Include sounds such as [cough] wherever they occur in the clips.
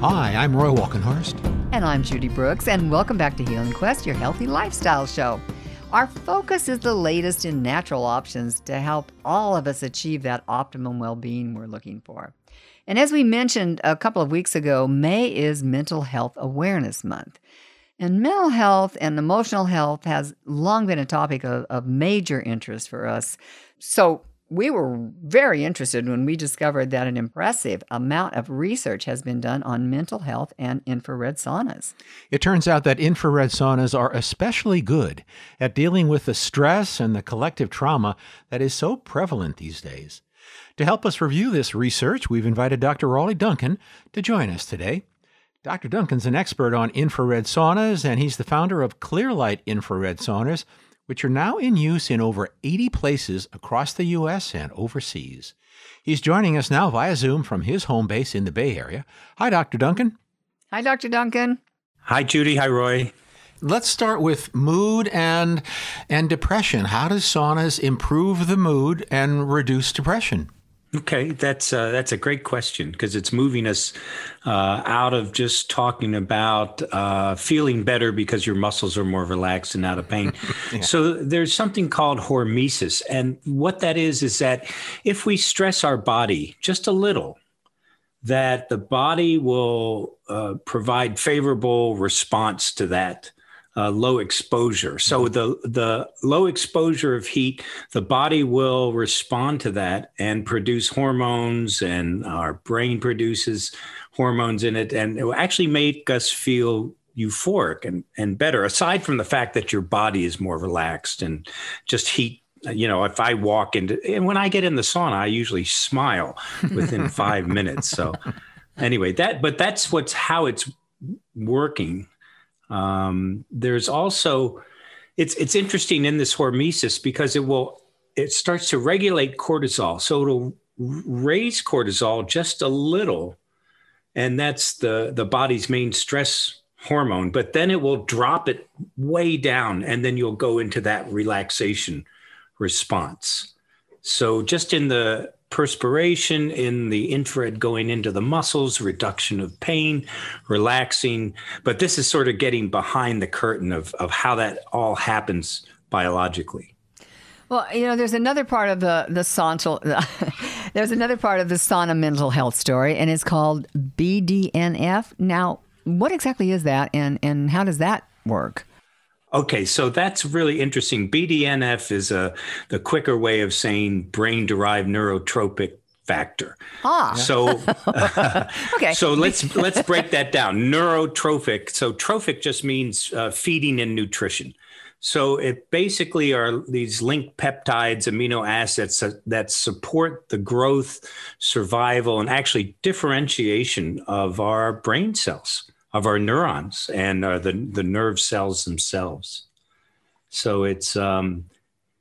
Hi, I'm Roy Walkenhorst. And I'm Judy Brooks, and welcome back to Healing Quest, your healthy lifestyle show. Our focus is the latest in natural options to help all of us achieve that optimum well being we're looking for. And as we mentioned a couple of weeks ago, May is Mental Health Awareness Month. And mental health and emotional health has long been a topic of, of major interest for us. So, we were very interested when we discovered that an impressive amount of research has been done on mental health and infrared saunas. It turns out that infrared saunas are especially good at dealing with the stress and the collective trauma that is so prevalent these days. To help us review this research, we've invited Dr. Raleigh Duncan to join us today. Dr. Duncan's an expert on infrared saunas, and he's the founder of Clearlight Infrared Saunas which are now in use in over 80 places across the U.S. and overseas. He's joining us now via Zoom from his home base in the Bay Area. Hi, Dr. Duncan. Hi, Dr. Duncan. Hi, Judy. Hi, Roy. Let's start with mood and and depression. How does saunas improve the mood and reduce depression? Okay, that's uh, that's a great question because it's moving us uh, out of just talking about uh, feeling better because your muscles are more relaxed and out of pain. [laughs] yeah. So there's something called hormesis, and what that is is that if we stress our body just a little, that the body will uh, provide favorable response to that uh, low exposure. So mm-hmm. the the low exposure of heat, the body will respond to that and produce hormones, and our brain produces hormones in it, and it will actually make us feel euphoric and, and better. Aside from the fact that your body is more relaxed and just heat. You know, if I walk into and when I get in the sauna, I usually smile within [laughs] five minutes. So anyway, that but that's what's how it's working um, there's also it's it's interesting in this hormesis because it will it starts to regulate cortisol, so it'll raise cortisol just a little, and that's the the body's main stress hormone. But then it will drop it way down, and then you'll go into that relaxation response. So just in the perspiration in the infrared going into the muscles, reduction of pain, relaxing. But this is sort of getting behind the curtain of, of how that all happens biologically. Well, you know, there's another part of the the sauna. [laughs] there's another part of the sauna mental health story, and it's called BDNF. Now, what exactly is that, and and how does that work? Okay, so that's really interesting. BDNF is a the quicker way of saying brain derived neurotrophic factor. Ah. So [laughs] [laughs] okay. So let's let's break that down. Neurotrophic. So trophic just means uh, feeding and nutrition. So it basically are these linked peptides, amino acids that support the growth, survival, and actually differentiation of our brain cells of our neurons and uh, the the nerve cells themselves. So it's um,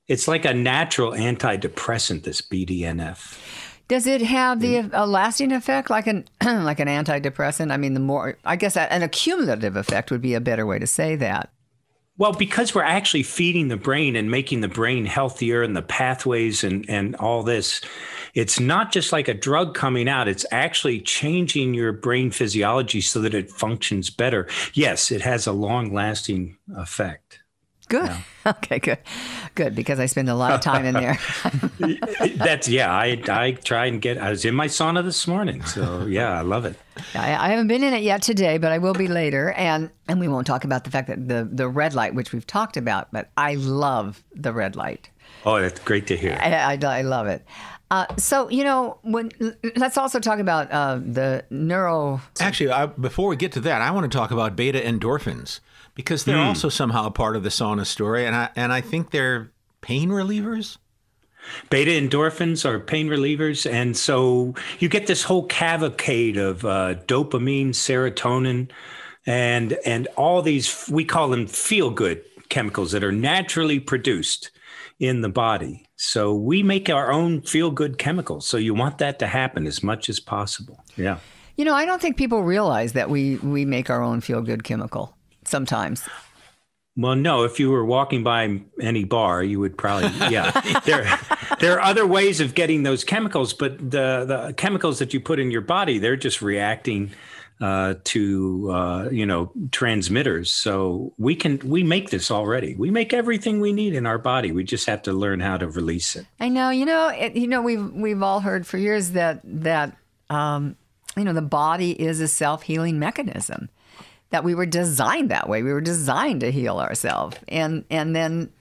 it's like a natural antidepressant. This BDNF. Does it have the a lasting effect like an [clears throat] like an antidepressant? I mean, the more I guess an accumulative effect would be a better way to say that. Well, because we're actually feeding the brain and making the brain healthier and the pathways and, and all this, it's not just like a drug coming out, it's actually changing your brain physiology so that it functions better. Yes, it has a long lasting effect. Good. Yeah. [laughs] Okay, good. Good, because I spend a lot of time in there. [laughs] That's, yeah, I, I try and get, I was in my sauna this morning. So, yeah, I love it. I, I haven't been in it yet today, but I will be later. And, and we won't talk about the fact that the, the red light, which we've talked about, but I love the red light. Oh, that's great to hear. I, I, I love it. Uh, so you know, when let's also talk about uh, the neuro. Actually, I, before we get to that, I want to talk about beta endorphins because they're mm. also somehow a part of the sauna story, and I and I think they're pain relievers. Beta endorphins are pain relievers, and so you get this whole cavalcade of uh, dopamine, serotonin, and and all these we call them feel good chemicals that are naturally produced in the body. So we make our own feel good chemicals. So you want that to happen as much as possible. Yeah. You know, I don't think people realize that we we make our own feel good chemical sometimes. Well, no. If you were walking by any bar, you would probably yeah. [laughs] there, there are other ways of getting those chemicals, but the the chemicals that you put in your body, they're just reacting uh, to uh, you know transmitters. So we can we make this already. We make everything we need in our body. We just have to learn how to release it. I know. You know. It, you know. We've we've all heard for years that that um, you know the body is a self healing mechanism. That we were designed that way. We were designed to heal ourselves, and and then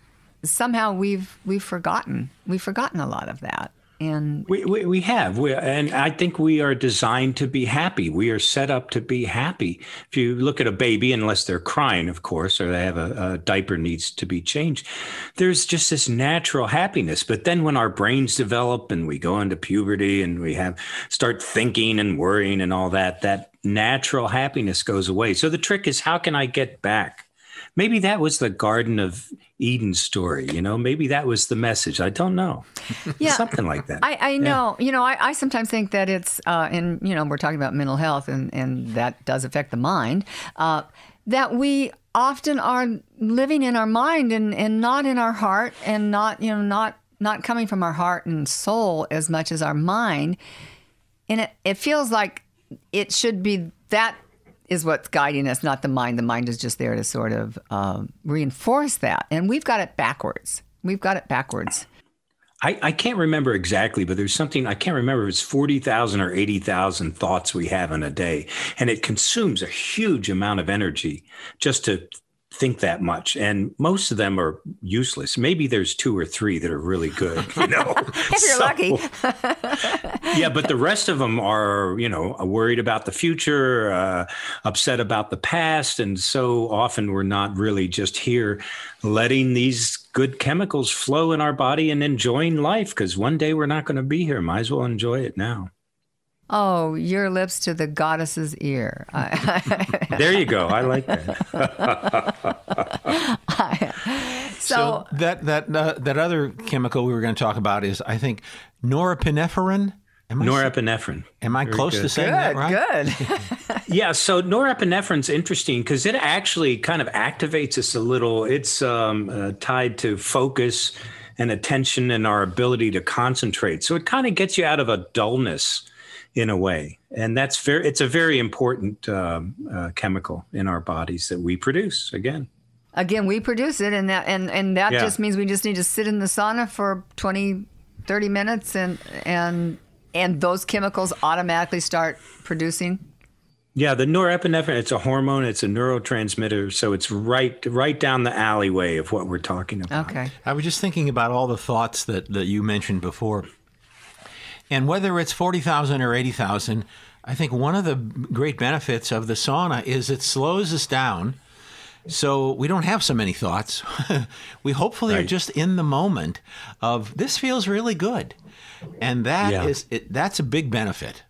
somehow we've we've forgotten we've forgotten a lot of that and we, we, we have. We, and i think we are designed to be happy. We are set up to be happy. If you look at a baby unless they're crying of course or they have a, a diaper needs to be changed there's just this natural happiness. But then when our brains develop and we go into puberty and we have start thinking and worrying and all that that natural happiness goes away. So the trick is how can i get back maybe that was the Garden of Eden story. You know, maybe that was the message. I don't know. [laughs] Yeah, something like that. I, I know. Yeah. You know, I, I, sometimes think that it's, uh, and you know, we're talking about mental health, and and that does affect the mind. Uh, that we often are living in our mind and and not in our heart, and not you know not not coming from our heart and soul as much as our mind. And it, it feels like it should be that is what's guiding us, not the mind. The mind is just there to sort of um, reinforce that. And we've got it backwards. We've got it backwards. I, I can't remember exactly, but there's something I can't remember if it's 40,000 or 80,000 thoughts we have in a day. And it consumes a huge amount of energy just to think that much. And most of them are useless. Maybe there's two or three that are really good you know? [laughs] If you're so, lucky. [laughs] Yeah but the rest of them are you know worried about the future uh, upset about the past. And so often we're not really just here letting these good chemicals flow in our body and enjoying life because one day we're not going to be here. Might as well enjoy it now Oh, your lips to the goddess's ear. there you go. I like that. [laughs] so, so, that that uh, that other chemical we were going to talk about is, I think, norepinephrine. Am norepinephrine. Am I Very close good. to saying good, that right? Good. [laughs] yeah. So norepinephrine's interesting because it actually kind of activates us a little. It's um, uh, tied to focus and attention and our ability to concentrate. So it kind of gets you out of a dullness in a way and that's very it's a very important um, uh, chemical in our bodies that we produce again again we produce it and that and and that yeah. just means we just need to sit in the sauna for 20 30 minutes and and and those chemicals automatically start producing yeah, the norepinephrine, it's a hormone, it's a neurotransmitter, so it's right right down the alleyway of what we're talking about. Okay. I was just thinking about all the thoughts that, that you mentioned before and whether it's 40,000 or 80,000, I think one of the great benefits of the sauna is it slows us down. So we don't have so many thoughts. [laughs] we hopefully right. are just in the moment of this feels really good. And that yeah. is it, that's a big benefit.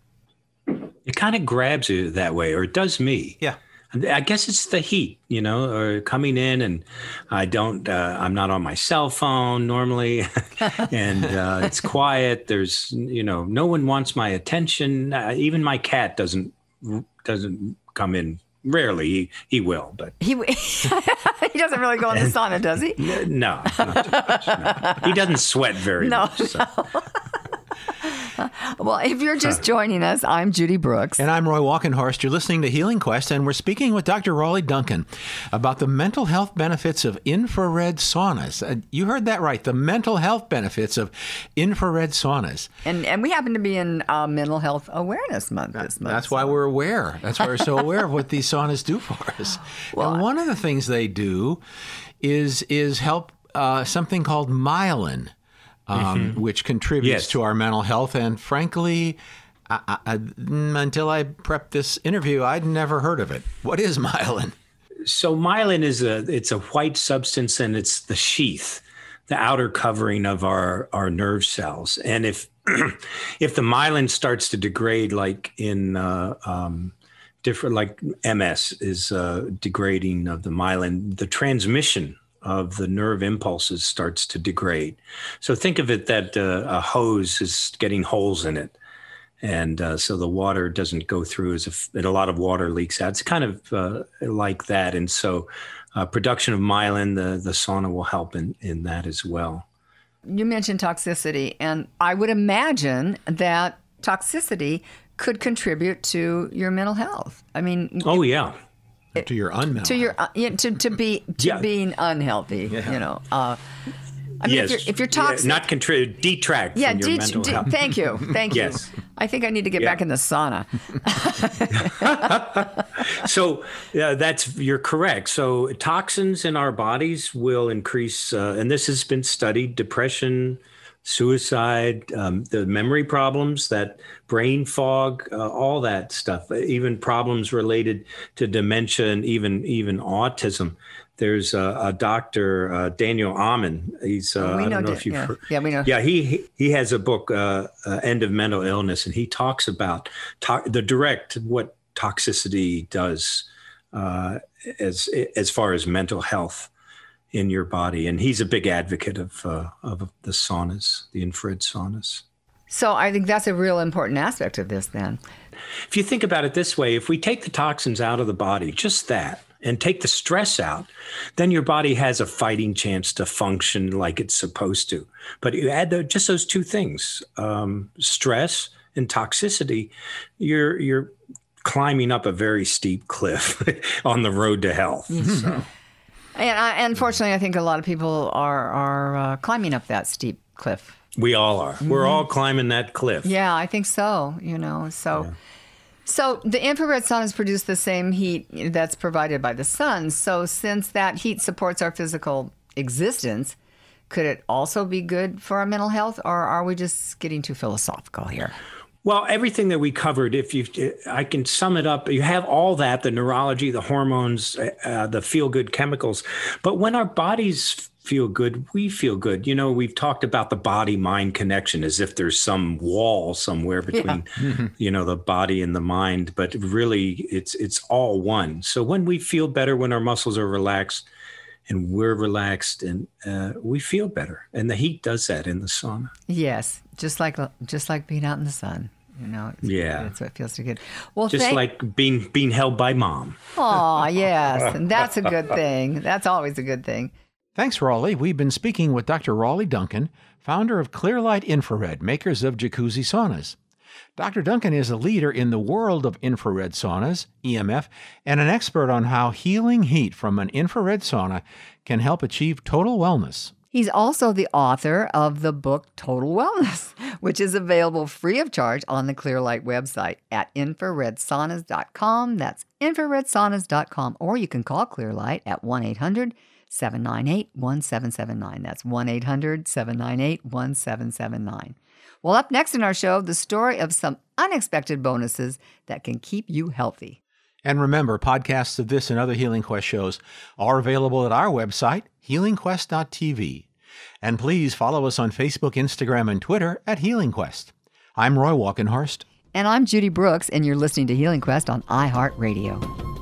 It kind of grabs you that way, or it does me. Yeah. I guess it's the heat, you know, or coming in and I don't, uh, I'm not on my cell phone normally [laughs] and uh, it's quiet. There's, you know, no one wants my attention. Uh, even my cat doesn't, doesn't come in rarely he, he will but he [laughs] he doesn't really go in the sauna does he no, much, no. he doesn't sweat very [laughs] no, much so. no. [laughs] well, if you're just joining us, I'm Judy Brooks. And I'm Roy Walkenhorst. You're listening to Healing Quest, and we're speaking with Dr. Raleigh Duncan about the mental health benefits of infrared saunas. Uh, you heard that right, the mental health benefits of infrared saunas. And and we happen to be in uh, Mental Health Awareness Month this month. That's why we're aware. That's why we're so aware of what these saunas do for us. [laughs] Well, and one of the things they do is is help uh, something called myelin um, mm-hmm. which contributes yes. to our mental health. And frankly, I, I, until I prepped this interview, I'd never heard of it. What is myelin? So myelin is a it's a white substance, and it's the sheath, the outer covering of our our nerve cells. And if [clears throat] if the myelin starts to degrade, like in uh, um, different, like MS is uh, degrading of the myelin, the transmission of the nerve impulses starts to degrade. So think of it that uh, a hose is getting holes in it. And uh, so the water doesn't go through as if a lot of water leaks out. It's kind of uh, like that. And so uh, production of myelin, the, the sauna will help in, in that as well. You mentioned toxicity, and I would imagine that toxicity could contribute to your mental health. I mean, oh yeah, to your unmental to your uh, yeah, to to be to Yeah. being unhealthy. You know, uh, I mean, yes. if you're, if you're Yeah, toxic, not contribute, detract yeah, from your de- mental de- health. thank you, thank you. Yes. I think I need to get Yeah. back in the sauna. [laughs] So yeah, that's you're correct. So toxins in our bodies will increase, uh, and this has been studied: depression, suicide, um, the memory problems, that brain fog, uh, all that stuff. Even problems related to dementia and even even autism. There's a, a doctor, uh, Daniel Amen. He's uh, we I don't know if you've yeah. heard. Yeah, we know. Yeah, he he, has a book, uh, uh, End of Mental Illness, and he talks about to- the direct what toxicity does uh, as as far as mental health in your body. And he's a big advocate of uh, of the saunas, the infrared saunas. So I think that's a real important aspect of this. Then, If you think about it this way, if we take the toxins out of the body, just that, and take the stress out, then your body has a fighting chance to function like it's supposed to. But you add the, just those two things, um, stress and toxicity, you're you're climbing up a very steep cliff [laughs] on the road to health. So, and I, unfortunately, I think a lot of people are are uh, climbing up that steep cliff. we all are. We're all climbing that cliff. Yeah, I think so. You know, so so the infrared saunas produce the same heat that's provided by the sun. So since that heat supports our physical existence, could it also be good for our mental health, or are we just getting too philosophical here? Well, everything that we covered, if you, I can sum it up. You have all that: the neurology, the hormones, uh, the feel-good chemicals. But when our bodies feel good, we feel good. You know, we've talked about the body-mind connection as if there's some wall somewhere between, you know, the body and the mind. But really, it's it's all one. So when we feel better, when our muscles are relaxed, and we're relaxed, and uh, we feel better, and the heat does that in the sauna. Yes, just like just like being out in the sun. You know, it's, Yeah. that's what feels so good. Well, Just thank, like being being held by mom. Oh yes, and that's a good [laughs] thing. That's always a good thing. Thanks, Raleigh. We've been speaking with Dr. Raleigh Duncan, founder of Clearlight Infrared, makers of jacuzzi saunas. Dr. Duncan is a leader in the world of infrared saunas, EMF, and an expert on how healing heat from an infrared sauna can help achieve total wellness. He's also the author of the book Total Wellness, [laughs] which is available free of charge on the Clearlight website at infraredsaunas.com. That's infraredsaunas.com. Or you can call Clearlight at 1 800 798 1779. That's 1 800 798 1779. Well, up next in our show, the story of some unexpected bonuses that can keep you healthy. And remember, podcasts of this and other Healing Quest shows are available at our website, healingquest.tv. And please follow us on Facebook, Instagram, and Twitter at Healing Quest. I'm Roy Walkenhorst. And I'm Judy Brooks, and you're listening to Healing Quest on iHeartRadio.